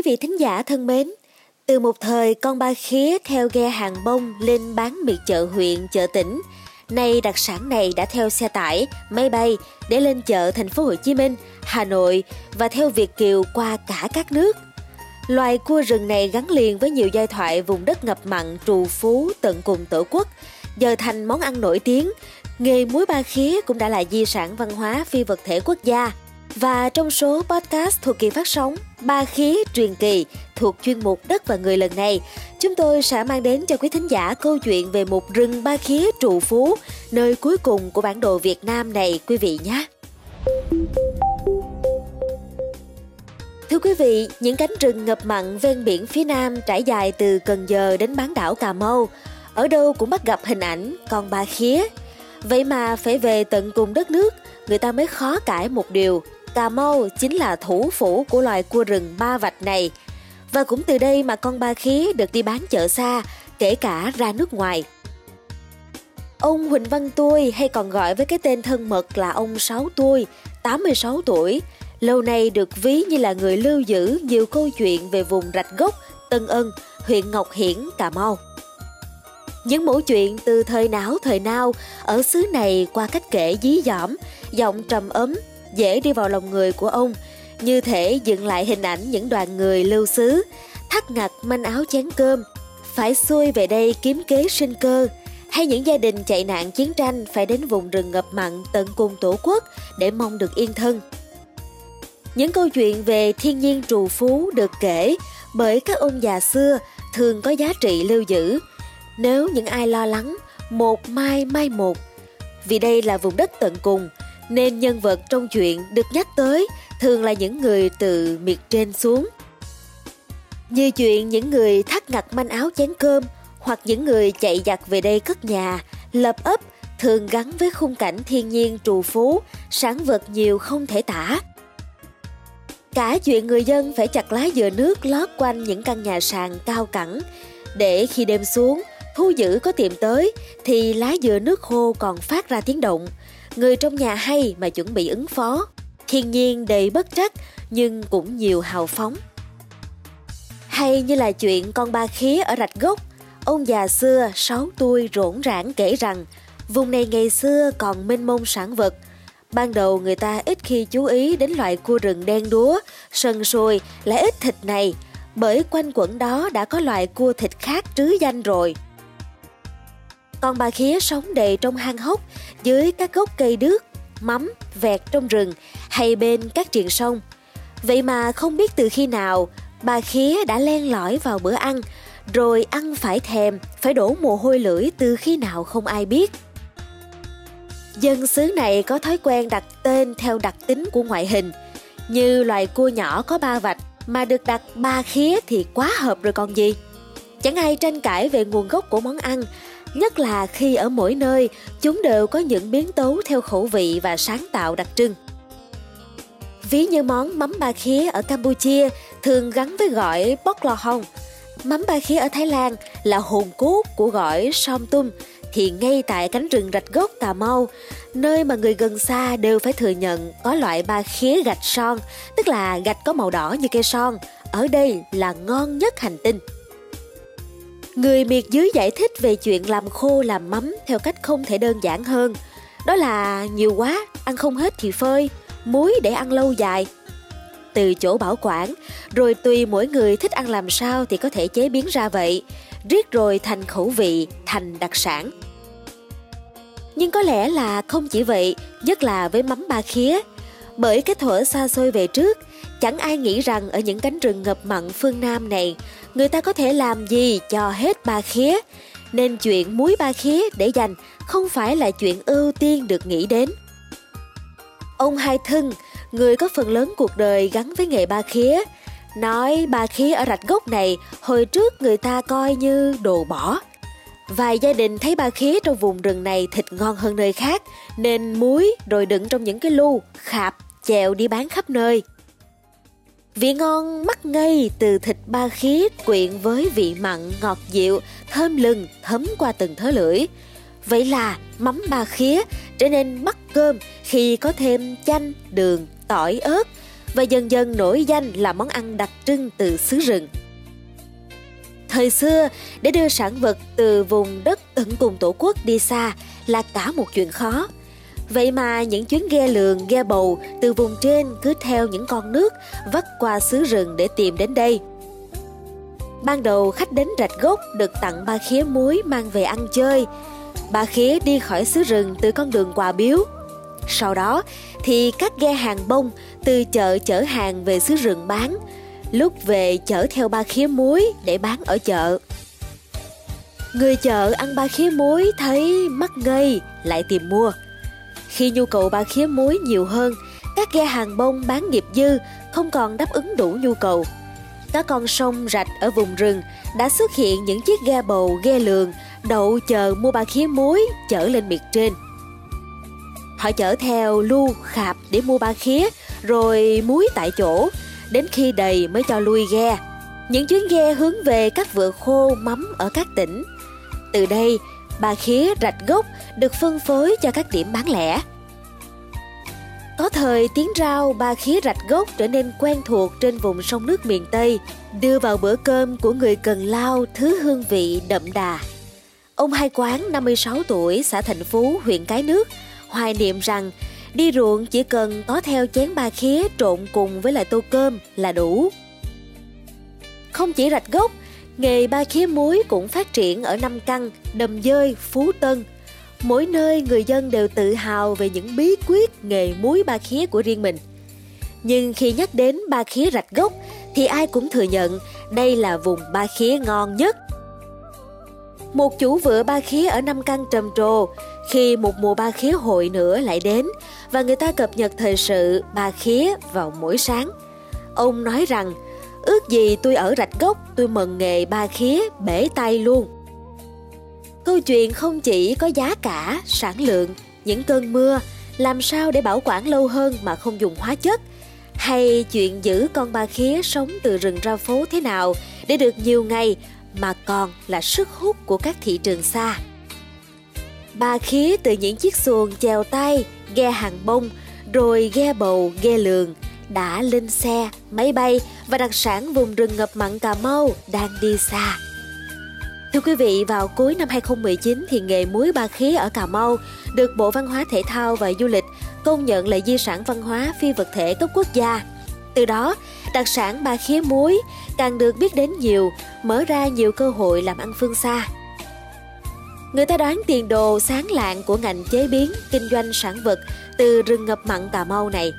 quý vị thính giả thân mến, từ một thời con ba khía theo ghe hàng bông lên bán miệt chợ huyện, chợ tỉnh. Nay đặc sản này đã theo xe tải, máy bay để lên chợ thành phố Hồ Chí Minh, Hà Nội và theo Việt kiều qua cả các nước. Loài cua rừng này gắn liền với nhiều giai thoại vùng đất ngập mặn trù phú tận cùng tổ quốc, giờ thành món ăn nổi tiếng. Nghề muối ba khía cũng đã là di sản văn hóa phi vật thể quốc gia. Và trong số podcast thuộc kỳ phát sóng Ba Khí Truyền Kỳ thuộc chuyên mục Đất và Người lần này, chúng tôi sẽ mang đến cho quý thính giả câu chuyện về một rừng ba khía trụ phú, nơi cuối cùng của bản đồ Việt Nam này quý vị nhé. Thưa quý vị, những cánh rừng ngập mặn ven biển phía Nam trải dài từ Cần Giờ đến bán đảo Cà Mau, ở đâu cũng bắt gặp hình ảnh con ba khía. Vậy mà phải về tận cùng đất nước, người ta mới khó cãi một điều, Cà Mau chính là thủ phủ của loài cua rừng ba vạch này. Và cũng từ đây mà con ba khía được đi bán chợ xa, kể cả ra nước ngoài. Ông Huỳnh Văn Tui hay còn gọi với cái tên thân mật là ông Sáu Tui, 86 tuổi, lâu nay được ví như là người lưu giữ nhiều câu chuyện về vùng rạch gốc, Tân Ân, huyện Ngọc Hiển, Cà Mau. Những mẫu chuyện từ thời não thời nào ở xứ này qua cách kể dí dỏm, giọng trầm ấm, dễ đi vào lòng người của ông, như thể dựng lại hình ảnh những đoàn người lưu xứ, thắt ngặt manh áo chén cơm, phải xuôi về đây kiếm kế sinh cơ, hay những gia đình chạy nạn chiến tranh phải đến vùng rừng ngập mặn tận cùng tổ quốc để mong được yên thân. Những câu chuyện về thiên nhiên trù phú được kể bởi các ông già xưa thường có giá trị lưu giữ. Nếu những ai lo lắng, một mai mai một. Vì đây là vùng đất tận cùng, nên nhân vật trong chuyện được nhắc tới thường là những người từ miệt trên xuống. Như chuyện những người thắt ngặt manh áo chén cơm hoặc những người chạy giặt về đây cất nhà, lập ấp thường gắn với khung cảnh thiên nhiên trù phú, sản vật nhiều không thể tả. Cả chuyện người dân phải chặt lá dừa nước lót quanh những căn nhà sàn cao cẳng, để khi đêm xuống, thu giữ có tìm tới thì lá dừa nước khô còn phát ra tiếng động. Người trong nhà hay mà chuẩn bị ứng phó. Thiên nhiên đầy bất trắc nhưng cũng nhiều hào phóng. Hay như là chuyện con ba khía ở rạch gốc, ông già xưa sáu tuổi rỗn rãng kể rằng vùng này ngày xưa còn mênh mông sản vật. Ban đầu người ta ít khi chú ý đến loại cua rừng đen đúa, sần sùi lại ít thịt này, bởi quanh quẩn đó đã có loại cua thịt khác trứ danh rồi. Con bà khía sống đầy trong hang hốc dưới các gốc cây đước, mắm, vẹt trong rừng hay bên các triền sông. Vậy mà không biết từ khi nào bà khía đã len lỏi vào bữa ăn, rồi ăn phải thèm, phải đổ mồ hôi lưỡi từ khi nào không ai biết. Dân xứ này có thói quen đặt tên theo đặc tính của ngoại hình, như loài cua nhỏ có ba vạch mà được đặt ba khía thì quá hợp rồi còn gì. Chẳng ai tranh cãi về nguồn gốc của món ăn nhất là khi ở mỗi nơi chúng đều có những biến tấu theo khẩu vị và sáng tạo đặc trưng. Ví như món mắm ba khía ở Campuchia thường gắn với gọi bóc lò hồng. Mắm ba khía ở Thái Lan là hồn cốt của gọi som tum thì ngay tại cánh rừng rạch gốc Cà Mau, nơi mà người gần xa đều phải thừa nhận có loại ba khía gạch son, tức là gạch có màu đỏ như cây son, ở đây là ngon nhất hành tinh. Người miệt dưới giải thích về chuyện làm khô làm mắm theo cách không thể đơn giản hơn. Đó là nhiều quá, ăn không hết thì phơi, muối để ăn lâu dài. Từ chỗ bảo quản, rồi tùy mỗi người thích ăn làm sao thì có thể chế biến ra vậy, riết rồi thành khẩu vị, thành đặc sản. Nhưng có lẽ là không chỉ vậy, nhất là với mắm ba khía. Bởi cái thuở xa xôi về trước, chẳng ai nghĩ rằng ở những cánh rừng ngập mặn phương Nam này người ta có thể làm gì cho hết ba khía, nên chuyện muối ba khía để dành không phải là chuyện ưu tiên được nghĩ đến. Ông Hai Thân, người có phần lớn cuộc đời gắn với nghề ba khía, nói ba khía ở rạch gốc này hồi trước người ta coi như đồ bỏ. Vài gia đình thấy ba khía trong vùng rừng này thịt ngon hơn nơi khác, nên muối rồi đựng trong những cái lu, khạp, chèo đi bán khắp nơi. Vị ngon mắc ngây từ thịt ba khía quyện với vị mặn ngọt dịu, thơm lừng thấm qua từng thớ lưỡi. Vậy là mắm ba khía trở nên mắc cơm khi có thêm chanh, đường, tỏi ớt. và dần dần nổi danh là món ăn đặc trưng từ xứ rừng. Thời xưa, để đưa sản vật từ vùng đất tận cùng tổ quốc đi xa là cả một chuyện khó. Vậy mà những chuyến ghe lường, ghe bầu từ vùng trên cứ theo những con nước vắt qua xứ rừng để tìm đến đây. Ban đầu khách đến rạch gốc được tặng ba khía muối mang về ăn chơi. Ba khía đi khỏi xứ rừng từ con đường quà biếu. Sau đó thì các ghe hàng bông từ chợ chở hàng về xứ rừng bán, lúc về chở theo ba khía muối để bán ở chợ. Người chợ ăn ba khía muối thấy mắc ngây lại tìm mua. Khi nhu cầu ba khía muối nhiều hơn, các ghe hàng bông bán nghiệp dư không còn đáp ứng đủ nhu cầu. Các con sông rạch ở vùng rừng đã xuất hiện những chiếc ghe bầu, ghe lường đậu chờ mua ba khía muối chở lên miệt trên. Họ chở theo lu, khạp để mua ba khía, rồi muối tại chỗ, đến khi đầy mới cho lui ghe. Những chuyến ghe hướng về các vựa khô mắm ở các tỉnh. Từ đây, bà khía rạch gốc được phân phối cho các điểm bán lẻ. Có thời tiếng rau ba khía rạch gốc trở nên quen thuộc trên vùng sông nước miền Tây, đưa vào bữa cơm của người Cần Lao thứ hương vị đậm đà. Ông Hai Quán 56 tuổi, xã Thành Phú, huyện Cái Nước, hoài niệm rằng đi ruộng chỉ cần có theo chén ba khía trộn cùng với lại tô cơm là đủ. Không chỉ rạch gốc, nghề ba khía muối cũng phát triển ở Nam Căn, Đầm Dơi, Phú Tân. Mỗi nơi người dân đều tự hào về những bí quyết nghề muối ba khía của riêng mình. Nhưng khi nhắc đến ba khía rạch gốc thì ai cũng thừa nhận đây là vùng ba khía ngon nhất. Một chủ vựa ba khía ở Nam Căn trầm trồ khi một mùa ba khía hội nữa lại đến và người ta cập nhật thời sự ba khía vào mỗi sáng. Ông nói rằng, ước gì tôi ở rạch gốc tôi mần nghề ba khía bể tay luôn. Câu chuyện không chỉ có giá cả, sản lượng, những cơn mưa, làm sao để bảo quản lâu hơn mà không dùng hóa chất, hay chuyện giữ con ba khía sống từ rừng ra phố thế nào để được nhiều ngày mà còn là sức hút của các thị trường xa. Ba khía từ những chiếc xuồng chèo tay, ghe hàng bông, rồi ghe bầu, ghe lường, đã lên xe, máy bay và đặc sản vùng rừng ngập mặn Cà Mau đang đi xa. Thưa quý vị, vào cuối năm 2019 thì nghề muối ba khía ở Cà Mau được Bộ Văn hóa Thể thao và Du lịch công nhận là di sản văn hóa phi vật thể cấp quốc gia. Từ đó, đặc sản ba khía muối càng được biết đến nhiều, mở ra nhiều cơ hội làm ăn phương xa. Người ta đoán tiền đồ sáng lạng của ngành chế biến, kinh doanh sản vật từ rừng ngập mặn Cà Mau này.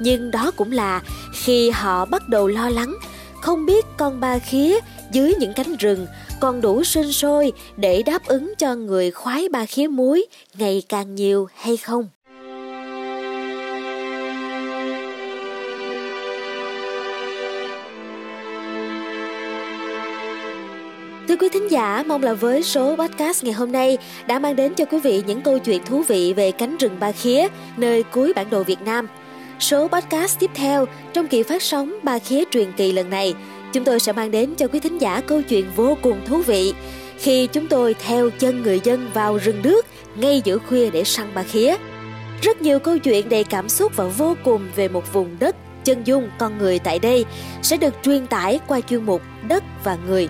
Nhưng đó cũng là khi họ bắt đầu lo lắng, không biết con ba khía dưới những cánh rừng còn đủ sinh sôi để đáp ứng cho người khoái ba khía muối ngày càng nhiều hay không. Thưa quý thính giả, mong là với số podcast ngày hôm nay đã mang đến cho quý vị những câu chuyện thú vị về cánh rừng Ba Khía, nơi cuối bản đồ Việt Nam. Số podcast tiếp theo trong kỳ phát sóng Ba Khía truyền kỳ lần này, chúng tôi sẽ mang đến cho quý thính giả câu chuyện vô cùng thú vị khi chúng tôi theo chân người dân vào rừng nước ngay giữa khuya để săn ba khía. Rất nhiều câu chuyện đầy cảm xúc và vô cùng về một vùng đất chân dung con người tại đây sẽ được truyền tải qua chuyên mục Đất và Người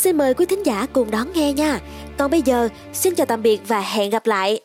Xin mời quý thính giả cùng đón nghe nha. Còn bây giờ, xin chào tạm biệt và hẹn gặp lại.